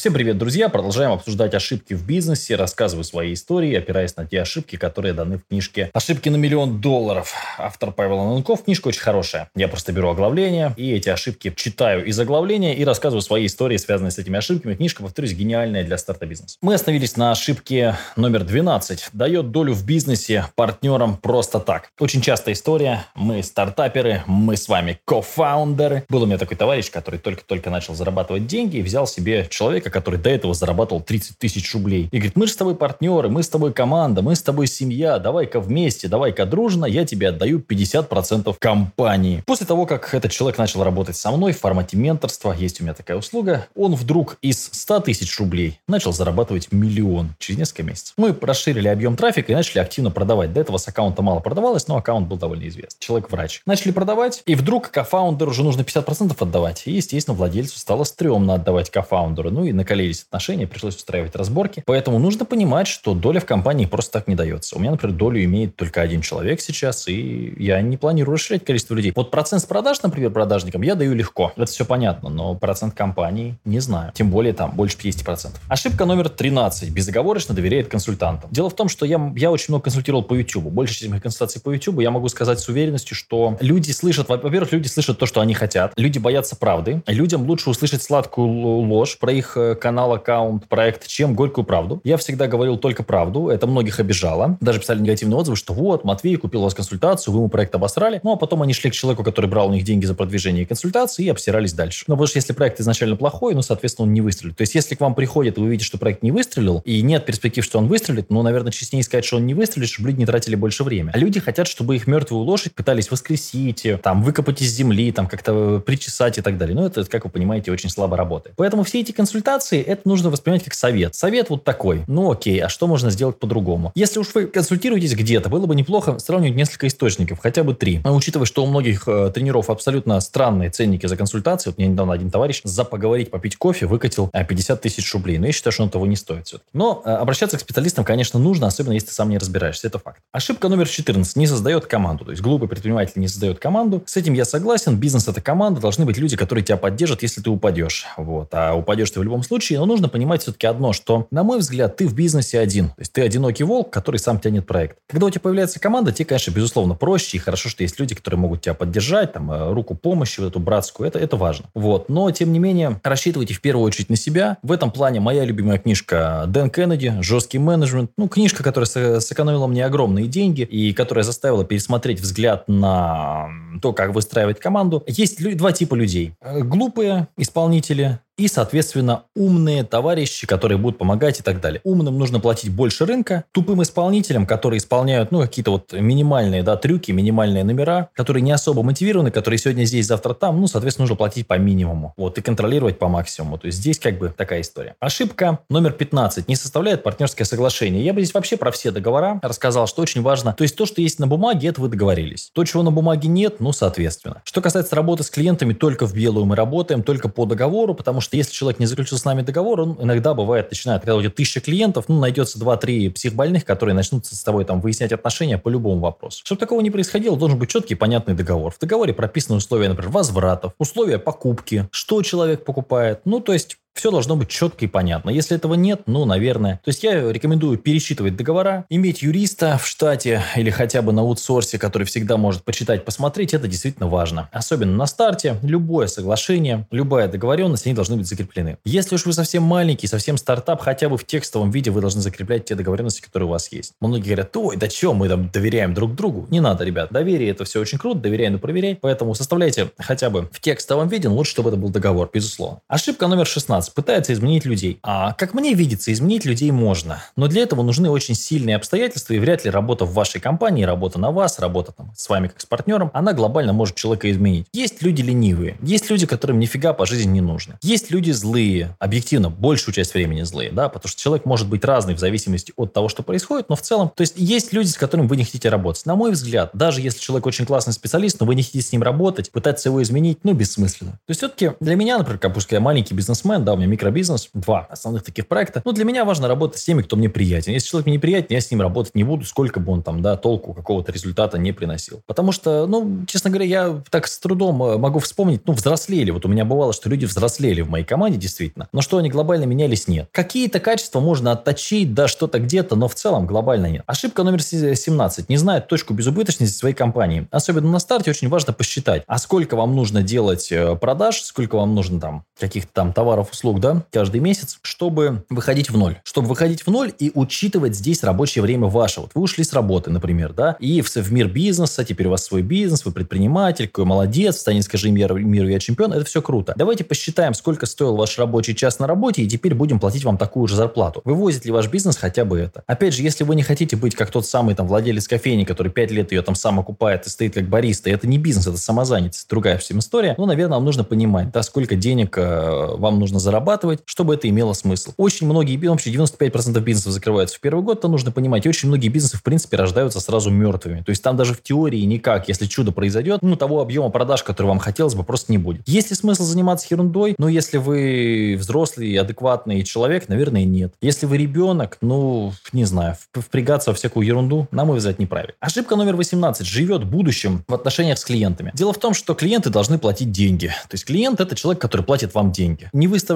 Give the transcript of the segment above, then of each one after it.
Всем привет, друзья! Продолжаем обсуждать ошибки в бизнесе, рассказываю свои истории, опираясь на те ошибки, которые даны в книжке «Ошибки на миллион долларов». Автор Павел Ананков. Книжка очень хорошая. Я просто беру оглавление и эти ошибки читаю из оглавления и рассказываю свои истории, связанные с этими ошибками. Книжка, повторюсь, гениальная для старта бизнеса. Мы остановились на ошибке номер 12. Дает долю в бизнесе партнерам просто так. Очень частая история. Мы стартаперы, мы с вами кофаундеры. Был у меня такой товарищ, который только-только начал зарабатывать деньги и взял себе человека, который до этого зарабатывал 30 тысяч рублей. И говорит, мы же с тобой партнеры, мы с тобой команда, мы с тобой семья, давай-ка вместе, давай-ка дружно, я тебе отдаю 50% компании. После того, как этот человек начал работать со мной в формате менторства, есть у меня такая услуга, он вдруг из 100 тысяч рублей начал зарабатывать миллион через несколько месяцев. Мы расширили объем трафика и начали активно продавать. До этого с аккаунта мало продавалось, но аккаунт был довольно известный. Человек-врач. Начали продавать, и вдруг кофаундеру уже нужно 50% отдавать. И, естественно, владельцу стало стрёмно отдавать кофаундеру. Ну и накалились отношения, пришлось устраивать разборки. Поэтому нужно понимать, что доля в компании просто так не дается. У меня, например, долю имеет только один человек сейчас, и я не планирую расширять количество людей. Вот процент с продаж, например, продажникам я даю легко. Это все понятно, но процент компании не знаю. Тем более там больше 50%. Ошибка номер 13. Безоговорочно доверяет консультантам. Дело в том, что я, я очень много консультировал по YouTube. Больше, чем консультаций по YouTube, я могу сказать с уверенностью, что люди слышат, во-первых, люди слышат то, что они хотят. Люди боятся правды. Людям лучше услышать сладкую ложь про их э, канал, аккаунт, проект, чем горькую правду. Я всегда говорил только правду. Это многих обижало. Даже писали негативные отзывы, что вот, Матвей купил у вас консультацию, вы ему проект обосрали. Ну, а потом они шли к человеку, который брал у них деньги за продвижение консультации, и обсирались дальше. Ну, потому что если проект изначально плохой, ну, соответственно, он не выстрелит. То есть, если к вам приходит, и вы видите, что проект не выстрелил, и нет перспектив, что он выстрелит, ну, наверное, честнее сказать, что он не выстрелит, чтобы люди не тратили больше времени. А люди хотят, чтобы их мертвую лошадь пытались воскресить, там, выкопать из земли, там, как-то причесать и так далее. Ну, это, как вы понимаете, очень слабо работает. Поэтому все эти консультации, это нужно воспринимать как совет. Совет вот такой. Ну окей, а что можно сделать по-другому? Если уж вы консультируетесь где-то, было бы неплохо сравнивать несколько источников, хотя бы три. Но учитывая, что у многих э, тренеров абсолютно странные ценники за консультации, вот мне недавно один товарищ за поговорить, попить кофе выкатил э, 50 тысяч рублей. Но я считаю, что он того не стоит все-таки. Но э, обращаться к специалистам, конечно, нужно, особенно если ты сам не разбираешься. Это факт. Ошибка номер 14. Не создает команду. То есть глупый предприниматель не создает команду. С этим я согласен. Бизнес это команда. Должны быть люди, которые тебя поддержат, если ты упадешь. Вот. А упадешь ты в любом случае. Но нужно понимать все-таки одно, что, на мой взгляд, ты в бизнесе один. То есть ты одинокий волк, который сам тянет проект. Когда у тебя появляется команда, тебе, конечно, безусловно, проще. И хорошо, что есть люди, которые могут тебя поддержать, там, э, руку помощи, вот эту братскую. Это, это важно. Вот. Но, тем не менее, рассчитывайте в первую очередь на себя. В этом плане моя любимая книжка Дэн Кеннеди «Жесткий менеджмент». Ну, книжка, которая сэкономила мне огромные деньги и которая заставила пересмотреть взгляд на то, как выстраивать команду. Есть два типа людей. Э, глупые исполнители, и, соответственно, умные товарищи, которые будут помогать и так далее. Умным нужно платить больше рынка, тупым исполнителям, которые исполняют, ну, какие-то вот минимальные, да, трюки, минимальные номера, которые не особо мотивированы, которые сегодня здесь, завтра там, ну, соответственно, нужно платить по минимуму, вот, и контролировать по максимуму. То есть здесь как бы такая история. Ошибка номер 15. Не составляет партнерское соглашение. Я бы здесь вообще про все договора рассказал, что очень важно. То есть то, что есть на бумаге, это вы договорились. То, чего на бумаге нет, ну, соответственно. Что касается работы с клиентами, только в белую мы работаем, только по договору, потому что что если человек не заключил с нами договор, он иногда бывает начинает, когда у тебя тысяча клиентов, ну, найдется 2-3 психбольных, которые начнут с тобой там выяснять отношения по любому вопросу. Чтобы такого не происходило, должен быть четкий понятный договор. В договоре прописаны условия, например, возвратов, условия покупки, что человек покупает. Ну, то есть все должно быть четко и понятно. Если этого нет, ну, наверное. То есть я рекомендую пересчитывать договора, иметь юриста в штате или хотя бы на аутсорсе, который всегда может почитать, посмотреть. Это действительно важно. Особенно на старте. Любое соглашение, любая договоренность, они должны быть закреплены. Если уж вы совсем маленький, совсем стартап, хотя бы в текстовом виде вы должны закреплять те договоренности, которые у вас есть. Многие говорят, ой, да что, мы там доверяем друг другу. Не надо, ребят. Доверие это все очень круто, доверяй, но проверяй. Поэтому составляйте хотя бы в текстовом виде, лучше, чтобы это был договор, безусловно. Ошибка номер 16 нас пытается изменить людей. А как мне видится, изменить людей можно. Но для этого нужны очень сильные обстоятельства, и вряд ли работа в вашей компании, работа на вас, работа там, с вами как с партнером, она глобально может человека изменить. Есть люди ленивые, есть люди, которым нифига по жизни не нужно. Есть люди злые, объективно, большую часть времени злые, да, потому что человек может быть разный в зависимости от того, что происходит, но в целом, то есть есть люди, с которыми вы не хотите работать. На мой взгляд, даже если человек очень классный специалист, но вы не хотите с ним работать, пытаться его изменить, ну, бессмысленно. То есть все-таки для меня, например, как пускай я маленький бизнесмен, да, у меня микробизнес, два основных таких проекта. Ну, для меня важно работать с теми, кто мне приятен. Если человек мне неприятен, я с ним работать не буду, сколько бы он там, да, толку какого-то результата не приносил. Потому что, ну, честно говоря, я так с трудом э, могу вспомнить, ну, взрослели. Вот у меня бывало, что люди взрослели в моей команде, действительно. Но что они глобально менялись, нет. Какие-то качества можно отточить, да, что-то где-то, но в целом глобально нет. Ошибка номер 17. Не знает точку безубыточности своей компании. Особенно на старте очень важно посчитать, а сколько вам нужно делать э, продаж, сколько вам нужно там каких-то там товаров, услуг, да, каждый месяц, чтобы выходить в ноль. Чтобы выходить в ноль и учитывать здесь рабочее время ваше. Вот вы ушли с работы, например, да, и в, в мир бизнеса, теперь у вас свой бизнес, вы предприниматель, какой молодец, встань, скажи миру, миру, я чемпион, это все круто. Давайте посчитаем, сколько стоил ваш рабочий час на работе, и теперь будем платить вам такую же зарплату. Вывозит ли ваш бизнес хотя бы это? Опять же, если вы не хотите быть как тот самый там владелец кофейни, который 5 лет ее там сам окупает и стоит как бариста, это не бизнес, это самозанятость, другая всем история, ну, наверное, вам нужно понимать, да, сколько денег э, вам нужно зарабатывать, чтобы это имело смысл. Очень многие, вообще 95% бизнесов закрываются в первый год, то нужно понимать, очень многие бизнесы, в принципе, рождаются сразу мертвыми. То есть там даже в теории никак, если чудо произойдет, ну, того объема продаж, который вам хотелось бы, просто не будет. Есть ли смысл заниматься ерундой? Ну, если вы взрослый, адекватный человек, наверное, нет. Если вы ребенок, ну, не знаю, впрягаться во всякую ерунду, на мой взгляд, неправильно. Ошибка номер 18. Живет будущим в отношениях с клиентами. Дело в том, что клиенты должны платить деньги. То есть клиент – это человек, который платит вам деньги.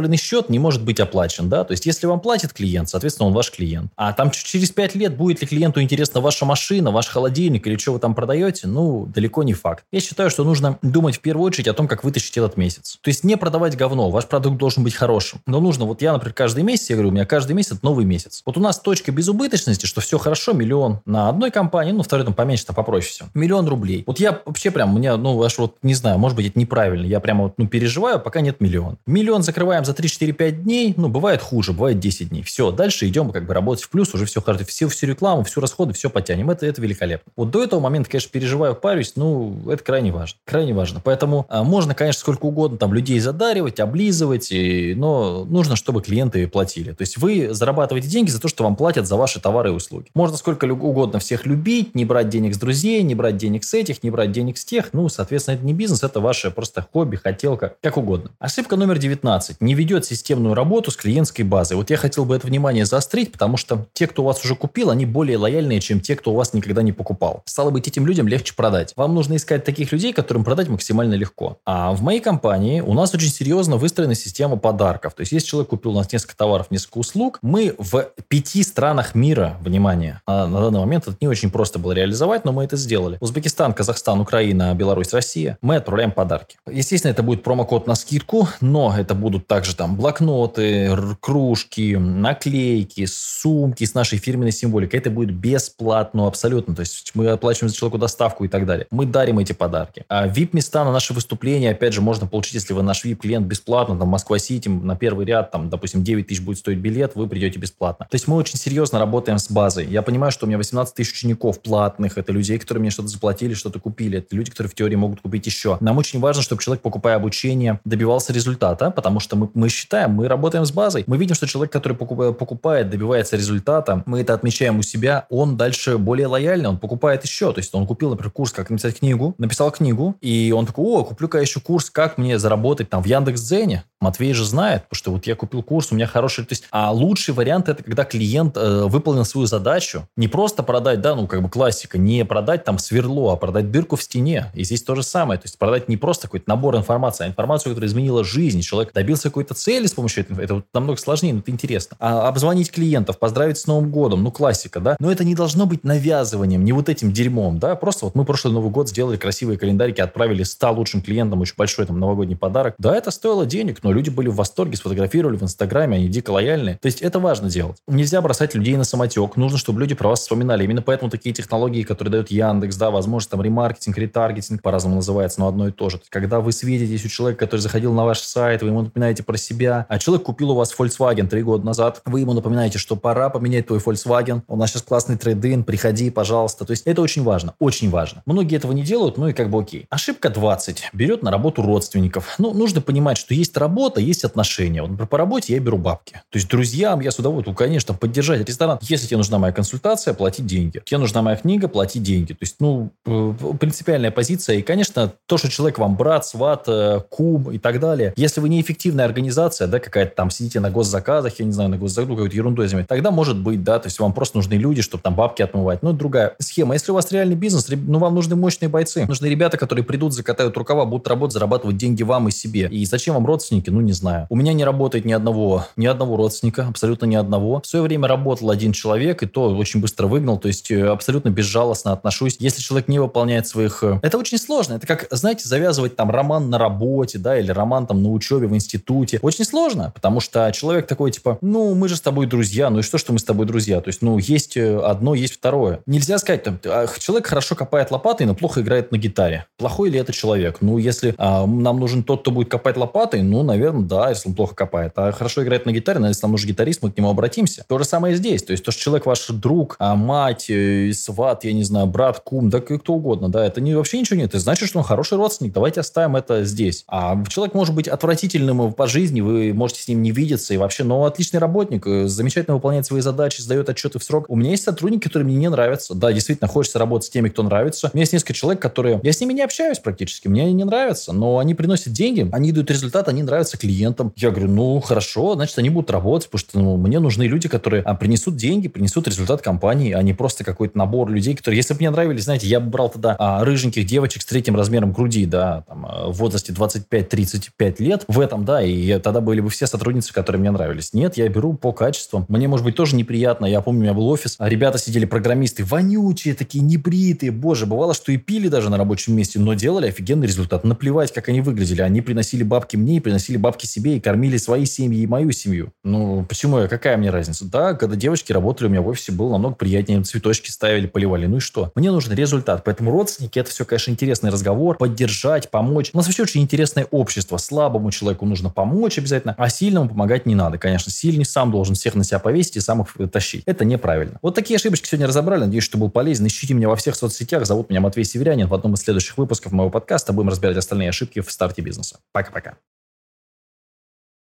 Невыставленный счет не может быть оплачен, да? То есть если вам платит клиент, соответственно, он ваш клиент. А там через 5 лет будет ли клиенту интересна ваша машина, ваш холодильник или что вы там продаете, ну, далеко не факт. Я считаю, что нужно думать в первую очередь о том, как вытащить этот месяц. То есть не продавать говно. Ваш продукт должен быть хорошим. Но нужно, вот я, например, каждый месяц, я говорю, у меня каждый месяц новый месяц. Вот у нас точка безубыточности, что все хорошо, миллион на одной компании, ну, второй там поменьше, то попроще все. Миллион рублей. Вот я вообще прям, у меня, ну, аж вот, не знаю, может быть, это неправильно. Я прямо вот, ну, переживаю, пока нет миллиона. Миллион закрываем за 3-4-5 дней, ну, бывает хуже, бывает 10 дней. Все, дальше идем как бы работать в плюс, уже все хорошо. Все, всю рекламу, всю расходы, все потянем. Это, это великолепно. Вот до этого момента, конечно, переживаю, парюсь, ну, это крайне важно. Крайне важно. Поэтому а, можно, конечно, сколько угодно там людей задаривать, облизывать, и, но нужно, чтобы клиенты платили. То есть вы зарабатываете деньги за то, что вам платят за ваши товары и услуги. Можно сколько угодно всех любить, не брать денег с друзей, не брать денег с этих, не брать денег с тех. Ну, соответственно, это не бизнес, это ваше просто хобби, хотелка, как угодно. Ошибка номер 19. Не ведет системную работу с клиентской базой. Вот я хотел бы это внимание заострить, потому что те, кто у вас уже купил, они более лояльные, чем те, кто у вас никогда не покупал. Стало быть, этим людям легче продать. Вам нужно искать таких людей, которым продать максимально легко. А в моей компании у нас очень серьезно выстроена система подарков. То есть, если человек купил у нас несколько товаров, несколько услуг, мы в пяти странах мира, внимание, а на данный момент это не очень просто было реализовать, но мы это сделали. Узбекистан, Казахстан, Украина, Беларусь, Россия. Мы отправляем подарки. Естественно, это будет промокод на скидку, но это будут также там блокноты, кружки, наклейки, сумки с нашей фирменной символикой. Это будет бесплатно абсолютно. То есть мы оплачиваем за человеку доставку и так далее. Мы дарим эти подарки. А VIP-места на наши выступления, опять же, можно получить, если вы наш VIP-клиент бесплатно, там, Москва-Сити, на первый ряд, там, допустим, 9 тысяч будет стоить билет, вы придете бесплатно. То есть мы очень серьезно работаем с базой. Я понимаю, что у меня 18 тысяч учеников платных, это людей, которые мне что-то заплатили, что-то купили, это люди, которые в теории могут купить еще. Нам очень важно, чтобы человек, покупая обучение, добивался результата, потому что мы, мы считаем, мы работаем с базой. Мы видим, что человек, который покупает, добивается результата, мы это отмечаем у себя, он дальше более лояльный, он покупает еще. То есть он купил, например, курс, как написать книгу, написал книгу, и он такой, о, куплю-ка еще курс, как мне заработать там в Яндекс.Дзене. Матвей же знает, потому что вот я купил курс, у меня хороший... То есть, а лучший вариант это когда клиент э, выполнил свою задачу. Не просто продать, да, ну как бы классика, не продать там сверло, а продать дырку в стене. И здесь то же самое. То есть продать не просто какой-то набор информации, а информацию, которая изменила жизнь. Человек добился какой-то цели с помощью этого. Это намного сложнее, но это интересно. А обзвонить клиентов, поздравить с Новым годом, ну классика, да. Но это не должно быть навязыванием, не вот этим дерьмом, да. Просто вот мы прошлый Новый год сделали красивые календарики, отправили 100 лучшим клиентам очень большой там новогодний подарок. Да, это стоило денег, но люди были в восторге, сфотографировали в Инстаграме, они дико лояльные. То есть это важно делать. Нельзя бросать людей на самотек. Нужно, чтобы люди про вас вспоминали. Именно поэтому такие технологии, которые дает Яндекс, да, возможно, там ремаркетинг, ретаргетинг, по-разному называется, но одно и то же. Когда вы светитесь у человека, который заходил на ваш сайт, вы ему напоминаете про себя, а человек купил у вас Volkswagen три года назад, вы ему напоминаете, что пора поменять твой Volkswagen, у нас сейчас классный трейдин, приходи, пожалуйста. То есть это очень важно, очень важно. Многие этого не делают, ну и как бы окей. Ошибка 20. Берет на работу родственников. Ну, нужно понимать, что есть работа, есть отношения. Вот, по работе я беру бабки. То есть друзьям я с удовольствием, конечно, поддержать ресторан. Если тебе нужна моя консультация, платить деньги. Тебе нужна моя книга, платить деньги. То есть, ну, э, принципиальная позиция. И, конечно, то, что человек вам брат, сват, э, кум и так далее. Если вы неэффективный организатор организация, да, какая-то там, сидите на госзаказах, я не знаю, на госзаказах, какой-то ерундой занимаетесь, тогда может быть, да, то есть вам просто нужны люди, чтобы там бабки отмывать. Ну, другая схема. Если у вас реальный бизнес, ну, вам нужны мощные бойцы. Нужны ребята, которые придут, закатают рукава, будут работать, зарабатывать деньги вам и себе. И зачем вам родственники? Ну, не знаю. У меня не работает ни одного, ни одного родственника, абсолютно ни одного. В свое время работал один человек, и то очень быстро выгнал, то есть э, абсолютно безжалостно отношусь. Если человек не выполняет своих... Э, это очень сложно. Это как, знаете, завязывать там роман на работе, да, или роман там на учебе в институте. Очень сложно, потому что человек такой, типа, ну, мы же с тобой друзья, ну и что, что мы с тобой друзья? То есть, ну, есть э, одно, есть второе. Нельзя сказать, там, а, человек хорошо копает лопатой, но плохо играет на гитаре. Плохой ли это человек? Ну, если а, нам нужен тот, кто будет копать лопатой, ну, наверное, да, если он плохо копает. А хорошо играет на гитаре, но если нам нужен гитарист, мы к нему обратимся. То же самое здесь. То есть, то, что человек ваш друг, а мать, э, сват, я не знаю, брат, кум, да кто угодно, да, это не, вообще ничего нет. Это значит, что он хороший родственник. Давайте оставим это здесь. А человек может быть отвратительным по жизни, вы можете с ним не видеться и вообще, но отличный работник, э, замечательно выполняет свои задачи, сдает отчеты в срок. У меня есть сотрудники, которые мне не нравятся. Да, действительно, хочется работать с теми, кто нравится. У меня есть несколько человек, которые... Я с ними не общаюсь практически, мне не нравятся, но они приносят деньги, они дают результат, они нравятся клиентам. Я говорю, ну, хорошо, значит, они будут работать, потому что ну, мне нужны люди, которые а, принесут деньги, принесут результат компании, а не просто какой-то набор людей, которые, если бы мне нравились, знаете, я бы брал тогда а, рыженьких девочек с третьим размером груди, да, там, а, в возрасте 25-35 лет, в этом, да, и тогда были бы все сотрудницы, которые мне нравились. Нет, я беру по качеству. Мне, может быть, тоже неприятно. Я помню, у меня был офис, а ребята сидели, программисты, вонючие такие, небритые. Боже, бывало, что и пили даже на рабочем месте, но делали офигенный результат. Наплевать, как они выглядели. Они приносили бабки мне, приносили бабки себе, и кормили свои семьи и мою семью. Ну, почему я? Какая мне разница? Да, когда девочки работали у меня в офисе, было намного приятнее. Цветочки ставили, поливали. Ну и что? Мне нужен результат. Поэтому родственники, это все, конечно, интересный разговор. Поддержать, помочь. У нас вообще очень интересное общество. Слабому человеку нужно помочь обязательно, а сильному помогать не надо. Конечно, сильный сам должен всех на себя повесить и сам их тащить. Это неправильно. Вот такие ошибочки сегодня разобрали. Надеюсь, что был полезен. Ищите меня во всех соцсетях. Зовут меня Матвей Северянин. В одном из следующих выпусков моего подкаста будем разбирать остальные ошибки в старте бизнеса. Пока-пока.